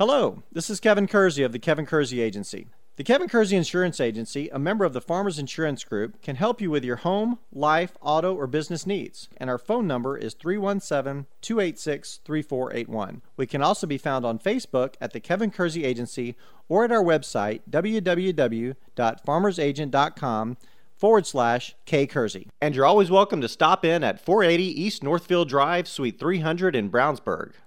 Hello, this is Kevin Kersey of the Kevin Kersey Agency. The Kevin Kersey Insurance Agency, a member of the Farmers Insurance Group, can help you with your home, life, auto, or business needs. And our phone number is 317 286 3481. We can also be found on Facebook at the Kevin Kersey Agency or at our website www.farmersagent.com forward slash K Kersey. And you're always welcome to stop in at 480 East Northfield Drive, Suite 300 in Brownsburg.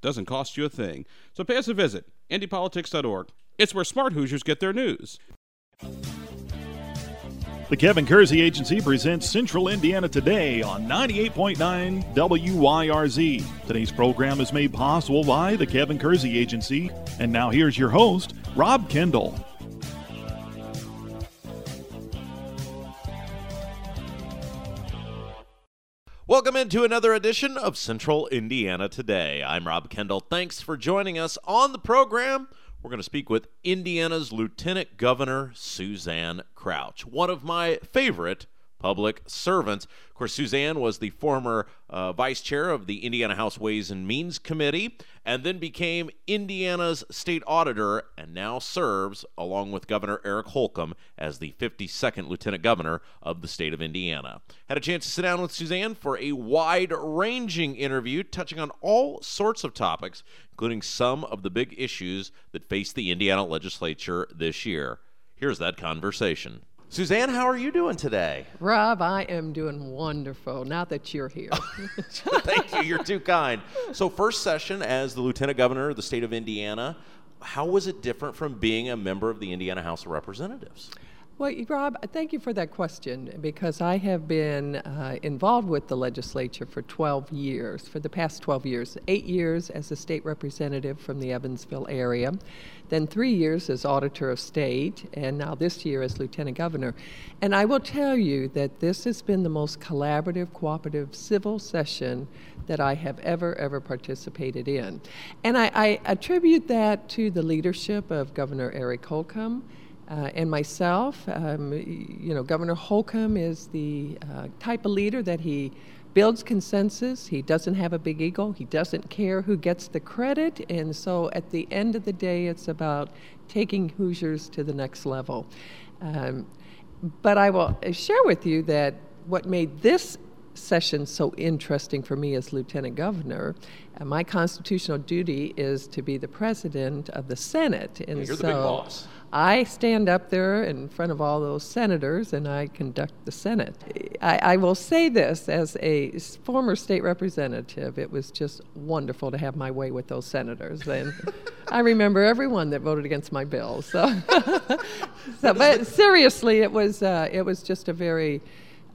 doesn't cost you a thing. So pay us a visit, IndyPolitics.org. It's where smart Hoosiers get their news. The Kevin Kersey Agency presents Central Indiana Today on 98.9 WYRZ. Today's program is made possible by the Kevin Kersey Agency. And now here's your host, Rob Kendall. Welcome into another edition of Central Indiana Today. I'm Rob Kendall. Thanks for joining us on the program. We're going to speak with Indiana's Lieutenant Governor Suzanne Crouch, one of my favorite public servants. Of course, Suzanne was the former uh, vice chair of the Indiana House Ways and Means Committee and then became Indiana's state auditor and now serves, along with Governor Eric Holcomb, as the 52nd lieutenant governor of the state of Indiana. Had a chance to sit down with Suzanne for a wide ranging interview touching on all sorts of topics, including some of the big issues that face the Indiana legislature this year. Here's that conversation. Suzanne, how are you doing today? Rob, I am doing wonderful now that you're here. Thank you. You're too kind. So, first session as the Lieutenant Governor of the state of Indiana, how was it different from being a member of the Indiana House of Representatives? Well, Rob, thank you for that question because I have been uh, involved with the legislature for 12 years, for the past 12 years. Eight years as a state representative from the Evansville area, then three years as auditor of state, and now this year as lieutenant governor. And I will tell you that this has been the most collaborative, cooperative civil session that I have ever, ever participated in. And I, I attribute that to the leadership of Governor Eric Holcomb uh, and myself. Um, you know, Governor Holcomb is the uh, type of leader that he builds consensus. He doesn't have a big ego. He doesn't care who gets the credit. And so at the end of the day, it's about taking Hoosiers to the next level. Um, but I will share with you that what made this session so interesting for me as lieutenant governor. Uh, my constitutional duty is to be the president of the Senate, and You're so I stand up there in front of all those senators and I conduct the Senate. I, I, will say this as a former state representative, it was just wonderful to have my way with those senators. And I remember everyone that voted against my bill. So, so but seriously, it was, uh, it was just a very,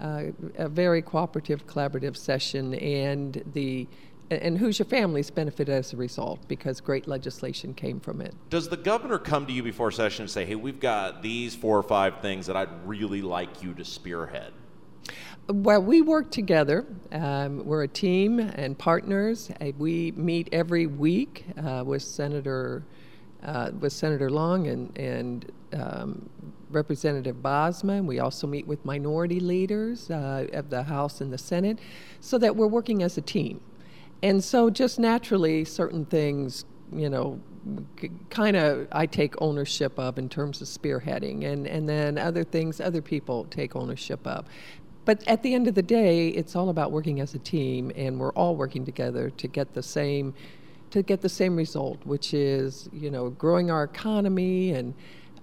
uh, a very cooperative, collaborative session. And the and Hoosier families benefit as a result because great legislation came from it. Does the governor come to you before session and say, hey, we've got these four or five things that I'd really like you to spearhead? Well, we work together. Um, we're a team and partners. Uh, we meet every week uh, with Senator uh, with Senator Long and and um, Representative Bosma. We also meet with minority leaders uh, of the House and the Senate, so that we're working as a team. And so, just naturally, certain things, you know, kind of I take ownership of in terms of spearheading, and, and then other things other people take ownership of. But at the end of the day, it's all about working as a team, and we're all working together to get the same to get the same result, which is, you know, growing our economy and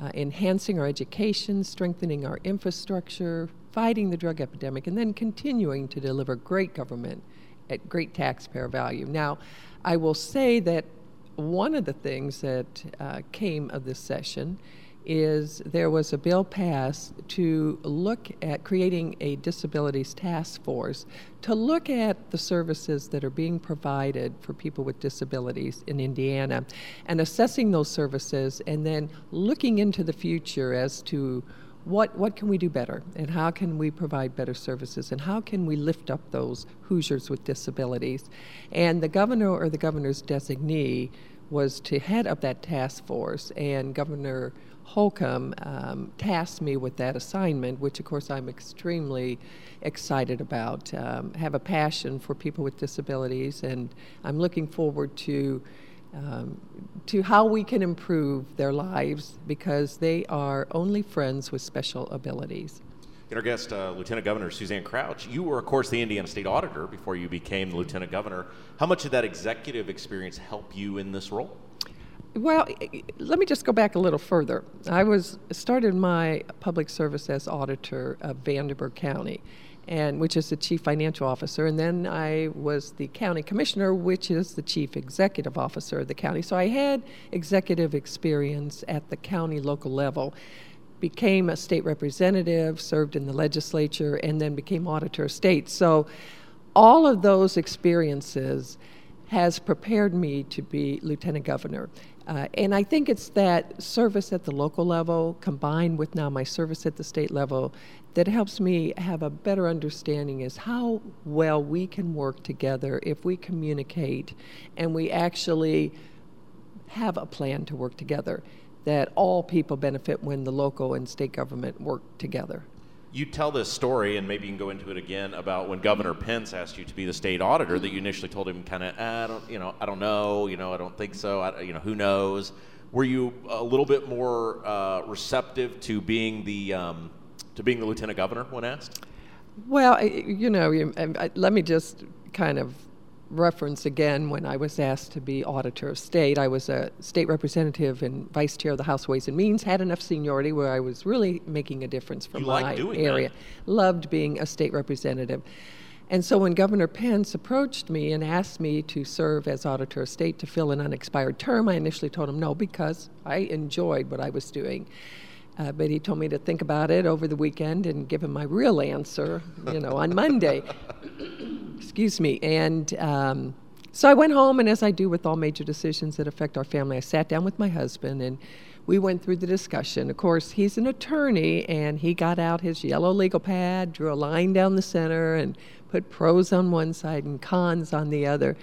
uh, enhancing our education, strengthening our infrastructure, fighting the drug epidemic, and then continuing to deliver great government at great taxpayer value. Now, I will say that one of the things that uh, came of this session is there was a bill passed to look at creating a disabilities task force to look at the services that are being provided for people with disabilities in Indiana and assessing those services and then looking into the future as to what what can we do better and how can we provide better services and how can we lift up those Hoosiers with disabilities and the governor or the governor's designee was to head up that task force and governor Holcomb um, tasked me with that assignment, which of course I'm extremely excited about. Um, have a passion for people with disabilities, and I'm looking forward to um, to how we can improve their lives because they are only friends with special abilities. And our guest, uh, Lieutenant Governor Suzanne Crouch, you were, of course, the Indiana State Auditor before you became the Lieutenant Governor. How much did that executive experience help you in this role? Well, let me just go back a little further. I was started my public service as auditor of Vanderburgh County, and which is the chief financial officer, and then I was the county commissioner, which is the chief executive officer of the county. So I had executive experience at the county local level. Became a state representative, served in the legislature, and then became auditor of state. So all of those experiences has prepared me to be lieutenant governor. Uh, and I think it's that service at the local level combined with now my service at the state level that helps me have a better understanding is how well we can work together if we communicate and we actually have a plan to work together that all people benefit when the local and state government work together you tell this story, and maybe you can go into it again about when Governor Pence asked you to be the state auditor. That you initially told him, kind of, ah, I don't, you know, I don't know, you know, I don't think so, I, you know, who knows. Were you a little bit more uh, receptive to being the um, to being the lieutenant governor when asked? Well, you know, um, let me just kind of reference again when I was asked to be auditor of state. I was a state representative and vice chair of the House Ways and Means, had enough seniority where I was really making a difference for you my area. That. Loved being a state representative. And so when Governor Pence approached me and asked me to serve as auditor of state to fill an unexpired term, I initially told him no because I enjoyed what I was doing. Uh, but he told me to think about it over the weekend and give him my real answer, you know, on Monday. Excuse me. And um, so I went home, and as I do with all major decisions that affect our family, I sat down with my husband and we went through the discussion. Of course, he's an attorney, and he got out his yellow legal pad, drew a line down the center, and put pros on one side and cons on the other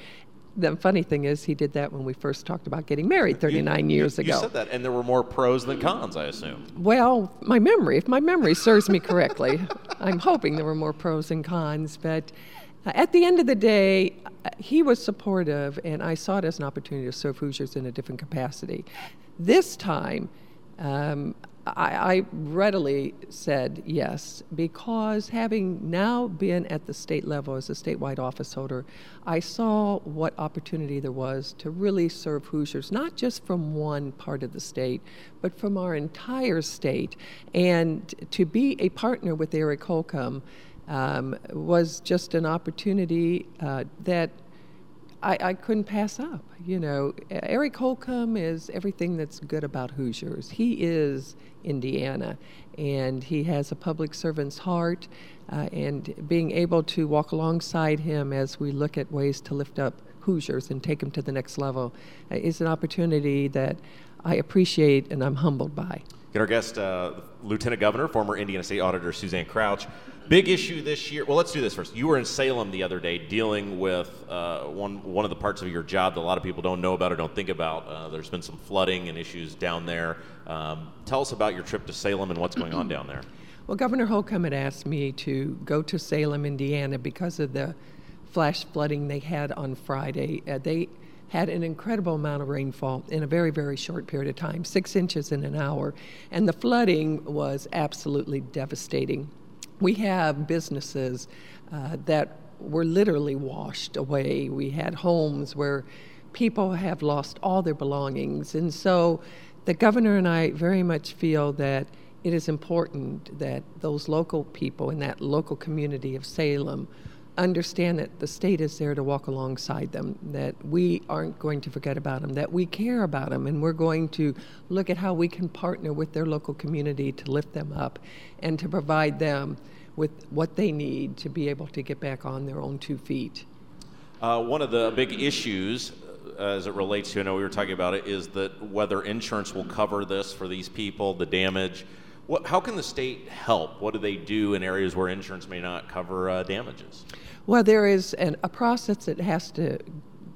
the funny thing is, he did that when we first talked about getting married 39 you, years you, ago. You said that, and there were more pros than cons, I assume. Well, my memory, if my memory serves me correctly, I'm hoping there were more pros and cons. But uh, at the end of the day, he was supportive, and I saw it as an opportunity to serve Hoosiers in a different capacity. This time, um, I, I, readily said yes because having now been at the state level as a statewide office holder, I saw what opportunity there was to really serve Hoosiers, not just from one part of the state, but from our entire state. And to be a partner with Eric Holcomb um, was just an opportunity uh, that I, I, couldn't pass up. You know, Eric Holcomb is everything that's good about Hoosiers. He is Indiana, and he has a public servant's heart. Uh, and being able to walk alongside him as we look at ways to lift up Hoosiers and take them to the next level uh, is an opportunity that I appreciate and I'm humbled by. Get our guest, uh, Lieutenant Governor, former Indiana State Auditor Suzanne Crouch. Big issue this year. Well, let's do this first. You were in Salem the other day dealing with uh, one one of the parts of your job that a lot of people don't know about or don't think about. Uh, there's been some flooding and issues down there. Um, tell us about your trip to Salem and what's going on down there. Well, Governor Holcomb had asked me to go to Salem, Indiana, because of the flash flooding they had on Friday. Uh, they had an incredible amount of rainfall in a very, very short period of time, six inches in an hour, and the flooding was absolutely devastating we have businesses uh, that were literally washed away. We had homes where people have lost all their belongings. And so the governor and I very much feel that it is important that those local people in that local community of Salem understand that the state is there to walk alongside them, that we aren't going to forget about them, that we care about them, and we're going to look at how we can partner with their local community to lift them up and to provide them with what they need to be able to get back on their own two feet. Uh, one of the big issues uh, as it relates to, I know we were talking about it, is that whether insurance will cover this for these people, the damage. What, how can the state help? What do they do in areas where insurance may not cover uh, damages? Well, there is an, a process that has to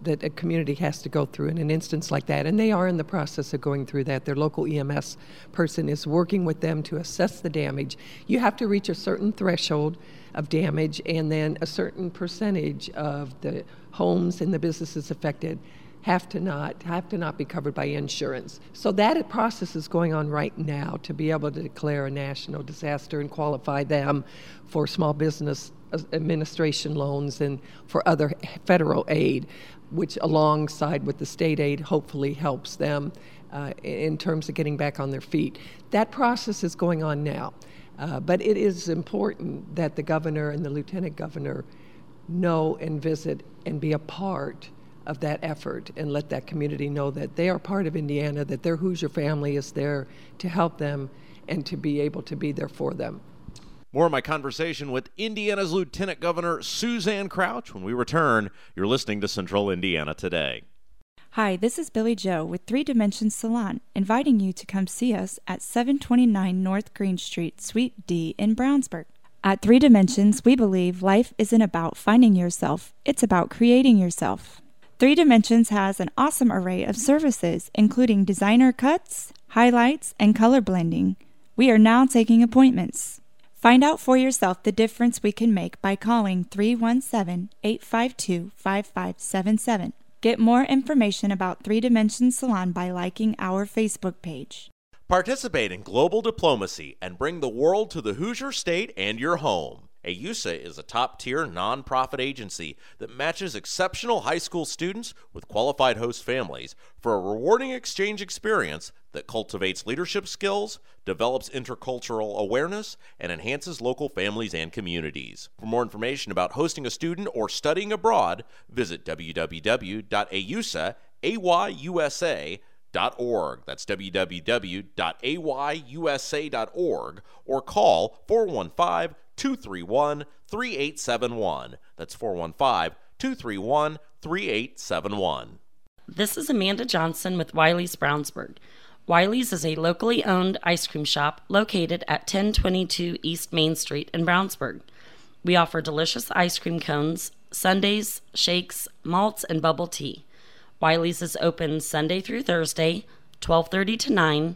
that a community has to go through in an instance like that, and they are in the process of going through that. Their local EMS person is working with them to assess the damage. You have to reach a certain threshold of damage, and then a certain percentage of the homes and the businesses affected have to not have to not be covered by insurance. So that process is going on right now to be able to declare a national disaster and qualify them for small business administration loans and for other federal aid, which alongside with the state aid hopefully helps them uh, in terms of getting back on their feet. That process is going on now. Uh, but it is important that the governor and the lieutenant governor know and visit and be a part of that effort and let that community know that they are part of Indiana, that their Hoosier family is there to help them and to be able to be there for them. More of my conversation with Indiana's Lieutenant Governor Suzanne Crouch when we return. You're listening to Central Indiana Today. Hi, this is Billy Joe with Three Dimensions Salon, inviting you to come see us at 729 North Green Street, Suite D in Brownsburg. At Three Dimensions, we believe life isn't about finding yourself, it's about creating yourself. Three Dimensions has an awesome array of services, including designer cuts, highlights, and color blending. We are now taking appointments. Find out for yourself the difference we can make by calling 317 852 5577. Get more information about Three Dimensions Salon by liking our Facebook page. Participate in global diplomacy and bring the world to the Hoosier State and your home. AYUSA is a top tier nonprofit agency that matches exceptional high school students with qualified host families for a rewarding exchange experience that cultivates leadership skills, develops intercultural awareness, and enhances local families and communities. For more information about hosting a student or studying abroad, visit www.ayusa.org. That's www.ayusa.org or call 415 231 3871. That's 415 231 3871. This is Amanda Johnson with Wiley's Brownsburg. Wiley's is a locally owned ice cream shop located at 1022 East Main Street in Brownsburg. We offer delicious ice cream cones, sundaes, shakes, malts, and bubble tea. Wiley's is open Sunday through Thursday, 12:30 to 9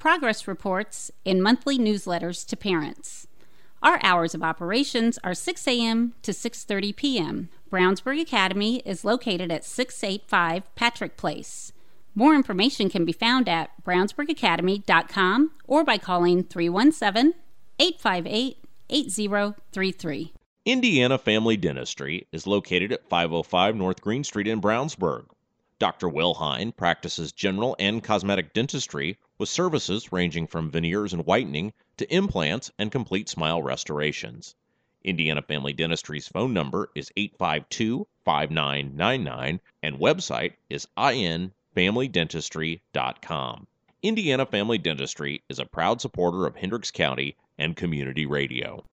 progress reports, and monthly newsletters to parents. Our hours of operations are 6 a.m. to 6:30 p.m. Brownsburg Academy is located at 685 Patrick Place. More information can be found at brownsburgacademy.com or by calling 317 858 8033. Indiana Family Dentistry is located at 505 North Green Street in Brownsburg. Dr. Will Hine practices general and cosmetic dentistry with services ranging from veneers and whitening to implants and complete smile restorations. Indiana Family Dentistry's phone number is 852 5999 and website is infamilydentistry.com. Indiana Family Dentistry is a proud supporter of Hendricks County and community radio.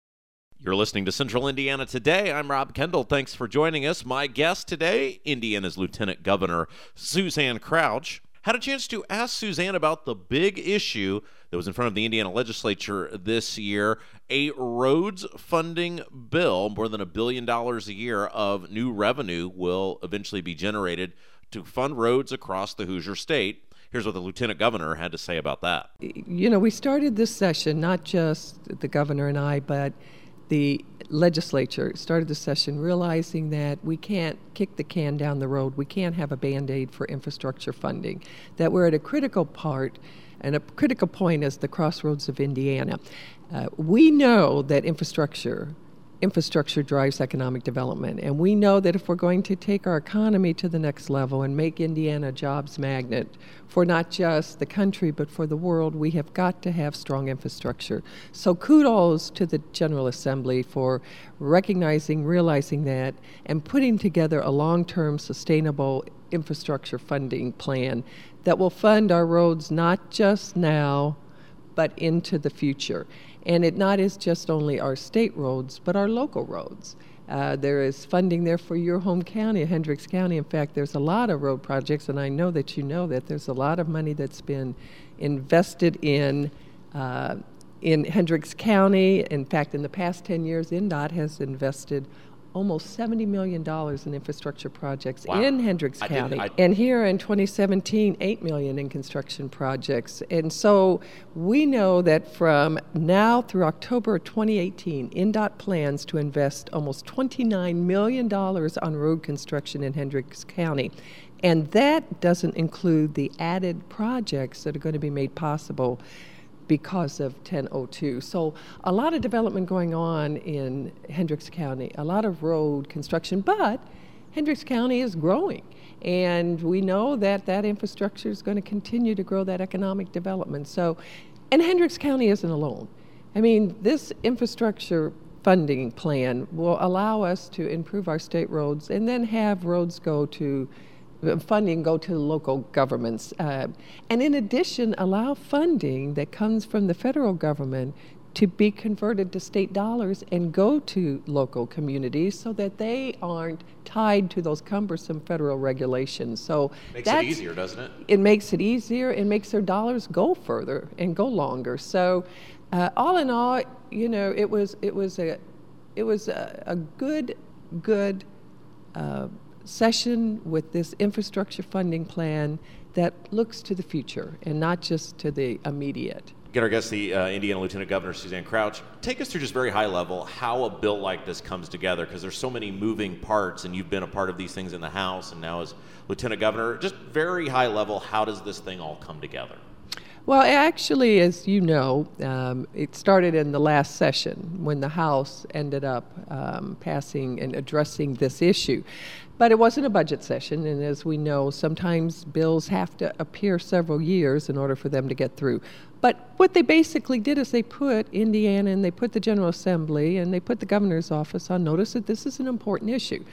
You're listening to Central Indiana Today. I'm Rob Kendall. Thanks for joining us. My guest today, Indiana's Lieutenant Governor Suzanne Crouch. Had a chance to ask Suzanne about the big issue that was in front of the Indiana legislature this year a roads funding bill. More than a billion dollars a year of new revenue will eventually be generated to fund roads across the Hoosier State. Here's what the lieutenant governor had to say about that. You know, we started this session, not just the governor and I, but the legislature started the session realizing that we can't kick the can down the road. We can't have a band aid for infrastructure funding, that we're at a critical part and a critical point as the crossroads of Indiana. Uh, we know that infrastructure infrastructure drives economic development. And we know that if we're going to take our economy to the next level and make Indiana a jobs magnet for not just the country but for the world, we have got to have strong infrastructure. So kudos to the General Assembly for recognizing, realizing that, and putting together a long term sustainable infrastructure funding plan that will fund our roads not just now but into the future. And it not is just only our state roads, but our local roads. Uh, there is funding there for your home county, Hendricks County. In fact, there's a lot of road projects, and I know that you know that there's a lot of money that's been invested in uh, in Hendricks County. In fact, in the past 10 years, INDOT has invested almost $70 million in infrastructure projects Wow. in Hendricks County. I- and here in 2017, 8 million in construction projects. And so we know that from now through October of 2018, INDOT plans to invest almost $29 million on road construction in Hendricks County. And that doesn't include the added projects that are going to be made possible because of 1002. So a lot of development going on in Hendricks County, a lot of road construction, but Hendricks County is growing. And we know that that infrastructure is going to continue to grow that economic development. So, and Hendricks County isn't alone. I mean, this infrastructure funding plan will allow us to improve our state roads and then have roads go to funding go to local governments. Uh, and in addition, allow funding that comes from the federal government to be converted to state dollars and go to local communities so that they aren't tied to those cumbersome federal regulations. So Makes it easier, doesn't it? it makes it easier. It makes their dollars go further and go longer. So, uh, all in all, you know, it was it was a it was a, a good good uh, session with this infrastructure funding plan that looks to the future and not just to the immediate. Get our guest, the uh, Indiana Lieutenant Governor Suzanne Crouch. Take us through just very high level how a bill like this comes together, because there's so many moving parts, and you've been a part of these things in the House, and now as Lieutenant Governor. Just very high level, how does this thing all come together? Well, actually, as you know, um, it started in the last session when the House ended up um, passing and addressing this issue. But it wasn't a budget session, and as we know, sometimes bills have to appear several years in order for them to get through. But what they basically did is they put Indiana and they put the General Assembly and they put the governor's office on notice that this is an important issue.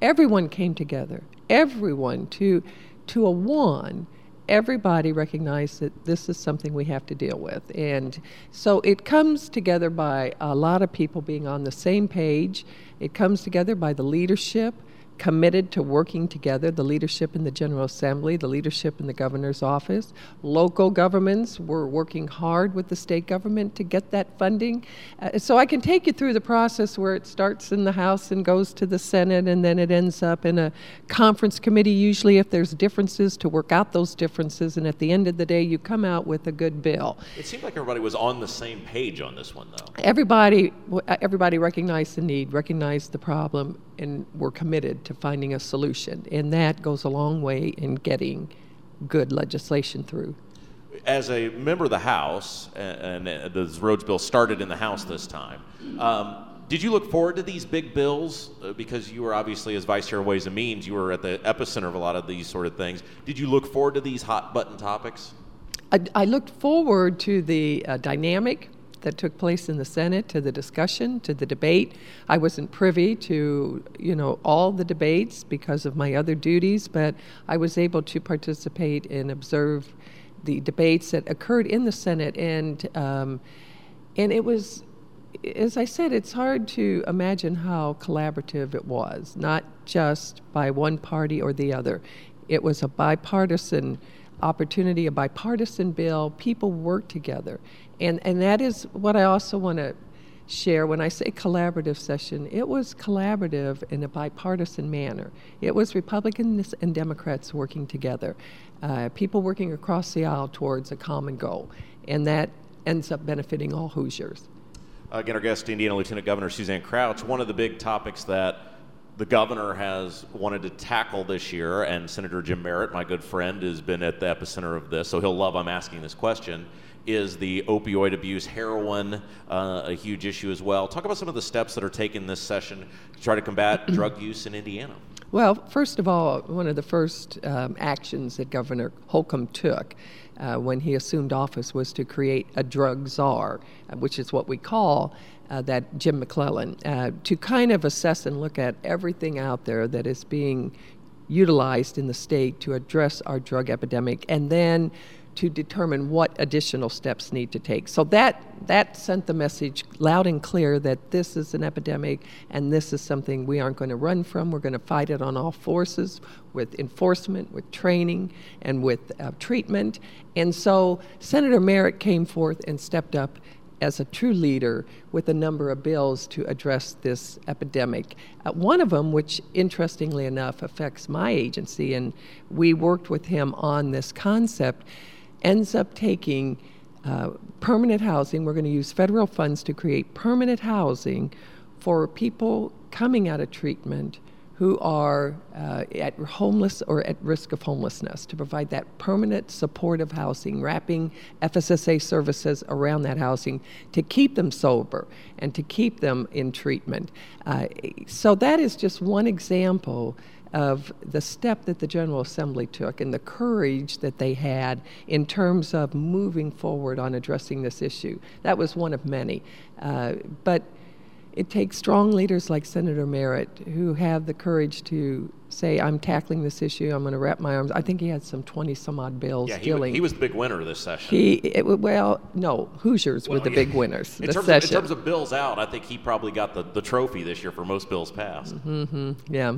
Everyone came together, everyone to to a one everybody recognized that this is something we have to deal with. And so it comes together by a lot of people being on the same page. It comes together by the leadership committed to working together the leadership in the General Assembly, the leadership in the governor's office. Local governments were working hard with the state government to get that funding. Uh, so I can take you through the process where it starts in the House and goes to the Senate, and then it ends up in a conference committee, usually if there's differences, to work out those differences. And at the end of the day, you come out with a good bill. It seemed like everybody was on the same page on this one, though. Everybody, everybody recognized the need, recognized the problem, and we're committed to finding a solution. And that goes a long way in getting good legislation through. As a member of the House, and, and the roads bill started in the House this time, um, did you look forward to these big bills? Uh, because you were obviously, as Vice Chair of Ways and Means, you were at the epicenter of a lot of these sort of things. Did you look forward to these hot button topics? I, I looked forward to the uh, dynamic that took place in the Senate, to the discussion, to the debate. I wasn't privy to, you know, all the debates because of my other duties, but I was able to participate and observe the debates that occurred in the Senate, and um, and it was, as I said, it's hard to imagine how collaborative it was, not just by one party or the other. It was a bipartisan opportunity, a bipartisan bill. People worked together. And, and that is what I also want to share when I say collaborative session. It was collaborative in a bipartisan manner. It was Republicans and Democrats working together. uh, people working across the aisle towards a common goal. And that ends up benefiting all Hoosiers. Again, our guest, Indiana Lieutenant Governor Suzanne Crouch. One of the big topics that the governor has wanted to tackle this year, and Senator Jim Merritt, my good friend, has been at the epicenter of this, so he'll love I'm asking this question. Is the opioid abuse, heroin, uh, a huge issue as well? Talk about some of the steps that are taken this session to try to combat drug use in Indiana. Well, first of all, one of the first um, actions that Governor Holcomb took uh, when he assumed office was to create a drug czar, which is what we call uh, that Jim McClelland, uh, to kind of assess and look at everything out there that is being utilized in the state to address our drug epidemic, and then to determine what additional steps need to take. So that that sent the message loud and clear that this is an epidemic and this is something we aren't going to run from. We're going to fight it on all forces with enforcement, with training, and with uh, treatment. And so Senator Merritt came forth and stepped up as a true leader with a number of bills to address this epidemic. Uh, one of them, which interestingly enough affects my agency, and we worked with him on this concept, ends up taking uh, permanent housing. We're going to use federal funds to create permanent housing for people coming out of treatment who are uh, at homeless or at risk of homelessness to provide that permanent supportive housing, wrapping FSSA services around that housing to keep them sober and to keep them in treatment. Uh, so that is just one example of the step that the General Assembly took and the courage that they had in terms of moving forward on addressing this issue. That was one of many. Uh, but it takes strong leaders like Senator Merritt who have the courage to say, I'm tackling this issue, I'm going to wrap my arms. I think he had some 20 some odd bills yeah, he, dealing. he was the big winner this session. He, it, well, no, Hoosiers Well, were the yeah. big winners in this terms, session. Of, in terms of bills out, I think he probably got the, the trophy this year for most bills passed. Mm-hmm, yeah.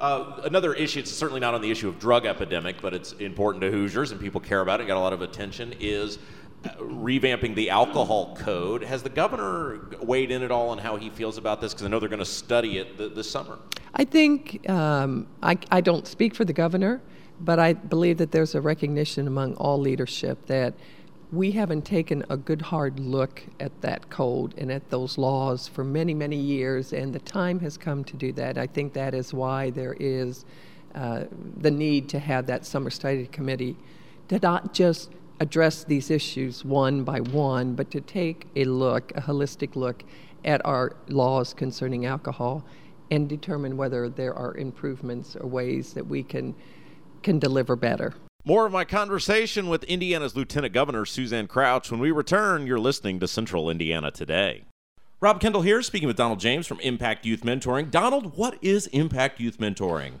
Uh, another issue, it's certainly not on the issue of drug epidemic, but it's important to Hoosiers and people care about it, got a lot of attention, is revamping the alcohol code. Has the governor weighed in at all on how he feels about this? Because I know they're going to study it th- this summer. I think um, I, I don't speak for the governor, but I believe that there's a recognition among all leadership that we haven't taken a good hard look at that code and at those laws for many, many years, and the time has come to do that. I think that is why there is uh, the need to have that summer study committee to not just address these issues one by one, but to take a look, a holistic look at our laws concerning alcohol and determine whether there are improvements or ways that we can can deliver better. More of my conversation with Indiana's Lieutenant Governor Suzanne Crouch. When we return, you're listening to Central Indiana Today. Rob Kendall here, speaking with Donald James from Impact Youth Mentoring. Donald, what is Impact Youth Mentoring?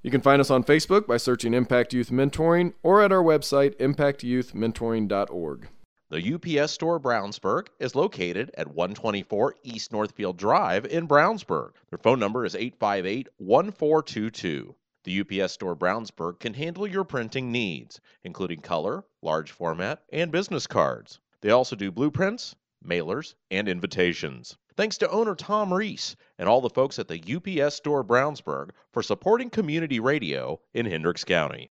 You can find us on Facebook by searching Impact Youth Mentoring or at our website, impactyouthmentoring.org. The UPS store Brownsburg is located at 124 East Northfield Drive in Brownsburg. Their phone number is 858 1422. The UPS store Brownsburg can handle your printing needs, including color, large format, and business cards. They also do blueprints, mailers, and invitations. Thanks to owner Tom Reese and all the folks at the UPS store Brownsburg for supporting community radio in Hendricks County.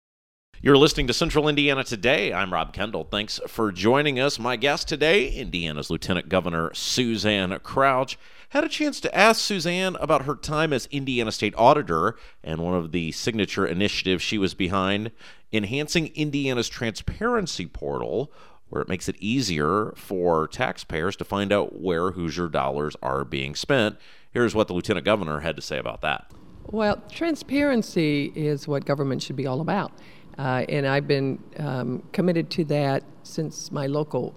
You're listening to Central Indiana Today. I'm Rob Kendall. Thanks for joining us. My guest today, Indiana's Lieutenant Governor Suzanne Crouch, had a chance to ask Suzanne about her time as Indiana State Auditor and one of the signature initiatives she was behind, enhancing Indiana's transparency portal, where it makes it easier for taxpayers to find out where Hoosier dollars are being spent. Here's what the Lieutenant Governor had to say about that. Well, transparency is what government should be all about. Uh, and I've been um, committed to that since my local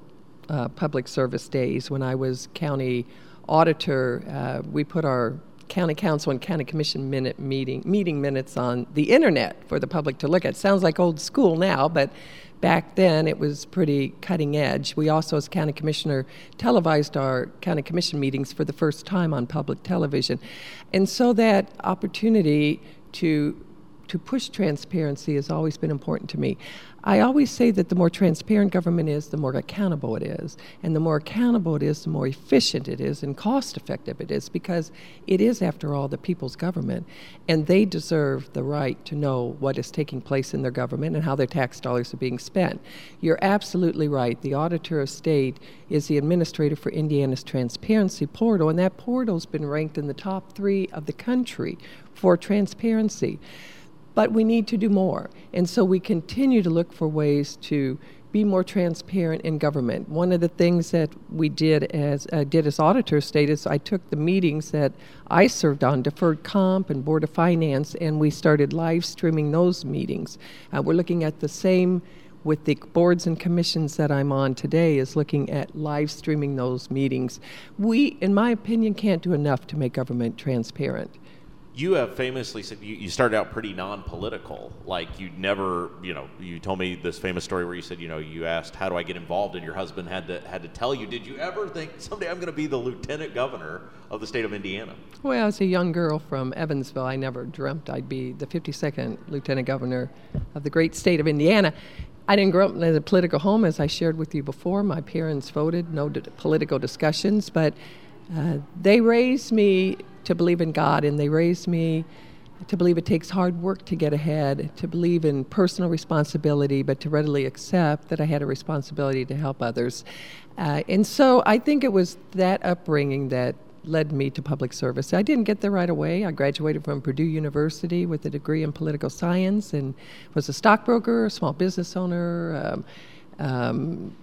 uh, public service days. When I was county auditor, uh, we put our county council and county commission minute meeting meeting minutes on the internet for the public to look at. Sounds like old school now, but back then it was pretty cutting edge. We also, as county commissioner, televised our county commission meetings for the first time on public television. And so that opportunity to to push transparency has always been important to me. I always say that the more transparent government is, the more accountable it is. And the more accountable it is, the more efficient it is and cost effective it is because it is, after all, the people's government. And they deserve the right to know what is taking place in their government and how their tax dollars are being spent. You're absolutely right. The Auditor of State is the administrator for Indiana's transparency portal, and that portal's been ranked in the top three of the country for transparency. But we need to do more. And so we continue to look for ways to be more transparent in government. One of the things that we did as uh, did as auditor state is I took the meetings that I served on, deferred comp and board of finance, and we started live streaming those meetings. Uh, we're looking at the same with the boards and commissions that I'm on today is looking at live streaming those meetings. We, in my opinion, can't do enough to make government transparent you have famously said you, you, started out pretty non-political. Like you never you know you told me this famous story where you said you know you asked how do i get involved? And your husband had to had to tell you did you ever think someday i'm going to be the lieutenant governor of the state of indiana? Well as a young girl from evansville. I never dreamt i'd be the 52nd lieutenant governor of the great state of indiana. I didn't grow up in a political home, as I shared with you before. My parents voted, no political discussions, but uh, they raised me to believe in God, and they raised me to believe it takes hard work to get ahead, to believe in personal responsibility, but to readily accept that I had a responsibility to help others. Uh, and so I think it was that upbringing that led me to public service. I didn't get there right away. I graduated from Purdue University with a degree in political science and was a stockbroker, a small business owner. Um, um,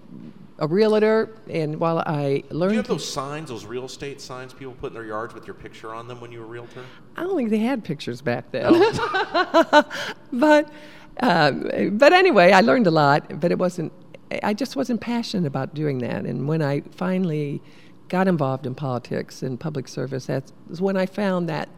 a realtor, and while I learned, do you have those signs, those real estate signs people put in their yards with your picture on them when you were a realtor? I don't think they had pictures back then. Oh. but, um, but anyway, I learned a lot. But it wasn't. I just wasn't passionate about doing that. And when I finally got involved in politics and public service, that's when I found that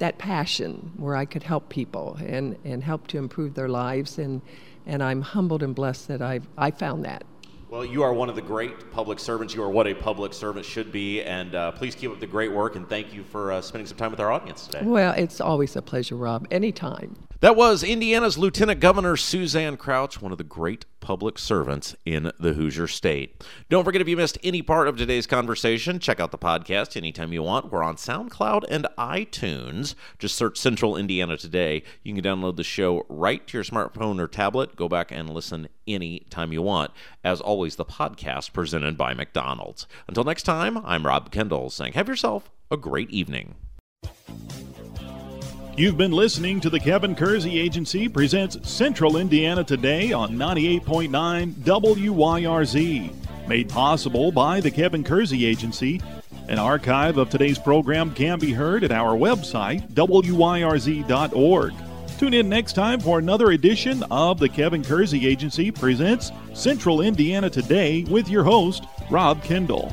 that passion where I could help people and, and help to improve their lives. And, and I'm humbled and blessed that I've, I found that. Well, you are one of the great public servants. You are what a public servant should be. And uh, please keep up the great work. And thank you for uh, spending some time with our audience today. Well, it's always a pleasure, Rob. Anytime. That was Indiana's Lieutenant Governor Suzanne Crouch, one of the great public servants in the Hoosier State. Don't forget if you missed any part of today's conversation, check out the podcast anytime you want. We're on SoundCloud and iTunes. Just search Central Indiana Today. You can download the show right to your smartphone or tablet. Go back and listen anytime you want. As always, the podcast presented by McDonald's. Until next time, I'm Rob Kendall saying, have yourself a great evening. You've been listening to the Kevin Kersey Agency presents Central Indiana Today on 98.9 WYRZ. Made possible by the Kevin Kersey Agency. An archive of today's program can be heard at our website, wyrz.org. Tune in next time for another edition of the Kevin Kersey Agency presents Central Indiana Today with your host, Rob Kendall.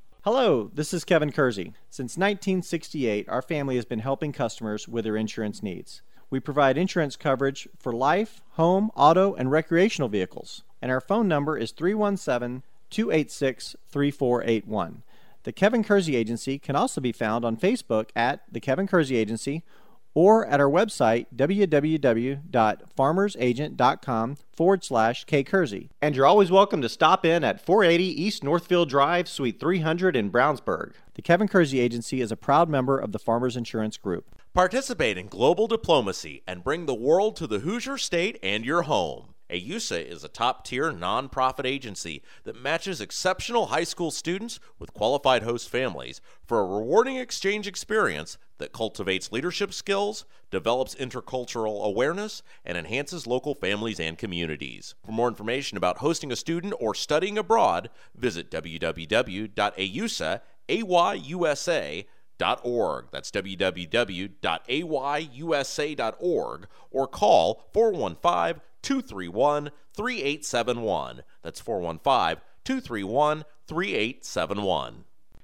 Hello, this is Kevin Kersey. Since 1968, our family has been helping customers with their insurance needs. We provide insurance coverage for life, home, auto, and recreational vehicles, and our phone number is 317 286 3481. The Kevin Kersey Agency can also be found on Facebook at The Kevin Kersey Agency or at our website, www.farmersagent.com forward slash kkersey. And you're always welcome to stop in at 480 East Northfield Drive, Suite 300 in Brownsburg. The Kevin Kersey Agency is a proud member of the Farmers Insurance Group. Participate in global diplomacy and bring the world to the Hoosier State and your home. AYUSA is a top tier nonprofit agency that matches exceptional high school students with qualified host families for a rewarding exchange experience that cultivates leadership skills, develops intercultural awareness, and enhances local families and communities. For more information about hosting a student or studying abroad, visit www.ayusa.org. That's www.ayusa.org or call 415 231 3871. That's 415 231 3871.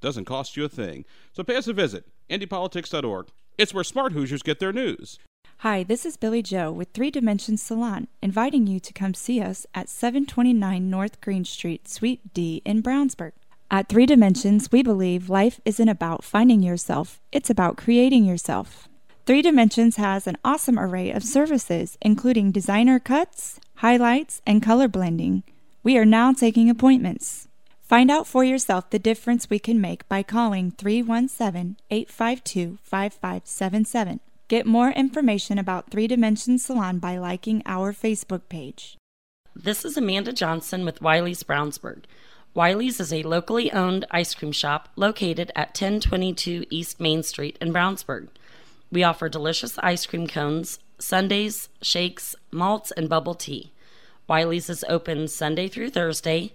doesn't cost you a thing. So pay us a visit, IndyPolitics.org. It's where smart Hoosiers get their news. Hi, this is Billy Joe with Three Dimensions Salon, inviting you to come see us at 729 North Green Street, Suite D in Brownsburg. At Three Dimensions, we believe life isn't about finding yourself, it's about creating yourself. Three Dimensions has an awesome array of services, including designer cuts, highlights, and color blending. We are now taking appointments. Find out for yourself the difference we can make by calling 317 852 5577. Get more information about Three Dimension Salon by liking our Facebook page. This is Amanda Johnson with Wiley's Brownsburg. Wiley's is a locally owned ice cream shop located at 1022 East Main Street in Brownsburg. We offer delicious ice cream cones, sundaes, shakes, malts, and bubble tea. Wiley's is open Sunday through Thursday,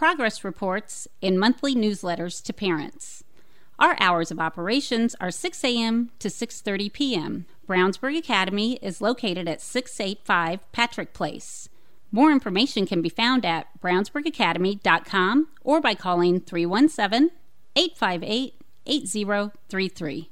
progress reports, and monthly newsletters to parents. Our hours of operations are 6 a.m. to 6:30 p.m. Brownsburg Academy is located at 685 Patrick Place. More information can be found at brownsburgacademy.com or by calling 317 858 8033.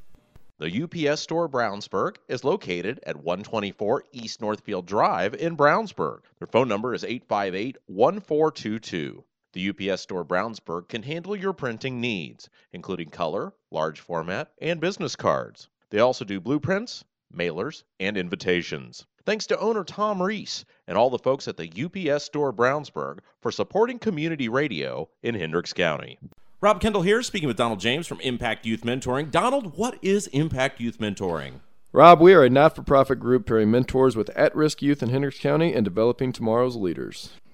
The UPS Store Brownsburg is located at 124 East Northfield Drive in Brownsburg. Their phone number is 858 1422. The UPS Store Brownsburg can handle your printing needs, including color, large format, and business cards. They also do blueprints, mailers, and invitations. Thanks to owner Tom Reese and all the folks at the UPS Store Brownsburg for supporting community radio in Hendricks County. Rob Kendall here, speaking with Donald James from Impact Youth Mentoring. Donald, what is Impact Youth Mentoring? Rob, we are a not for profit group pairing mentors with at risk youth in Hendricks County and developing tomorrow's leaders.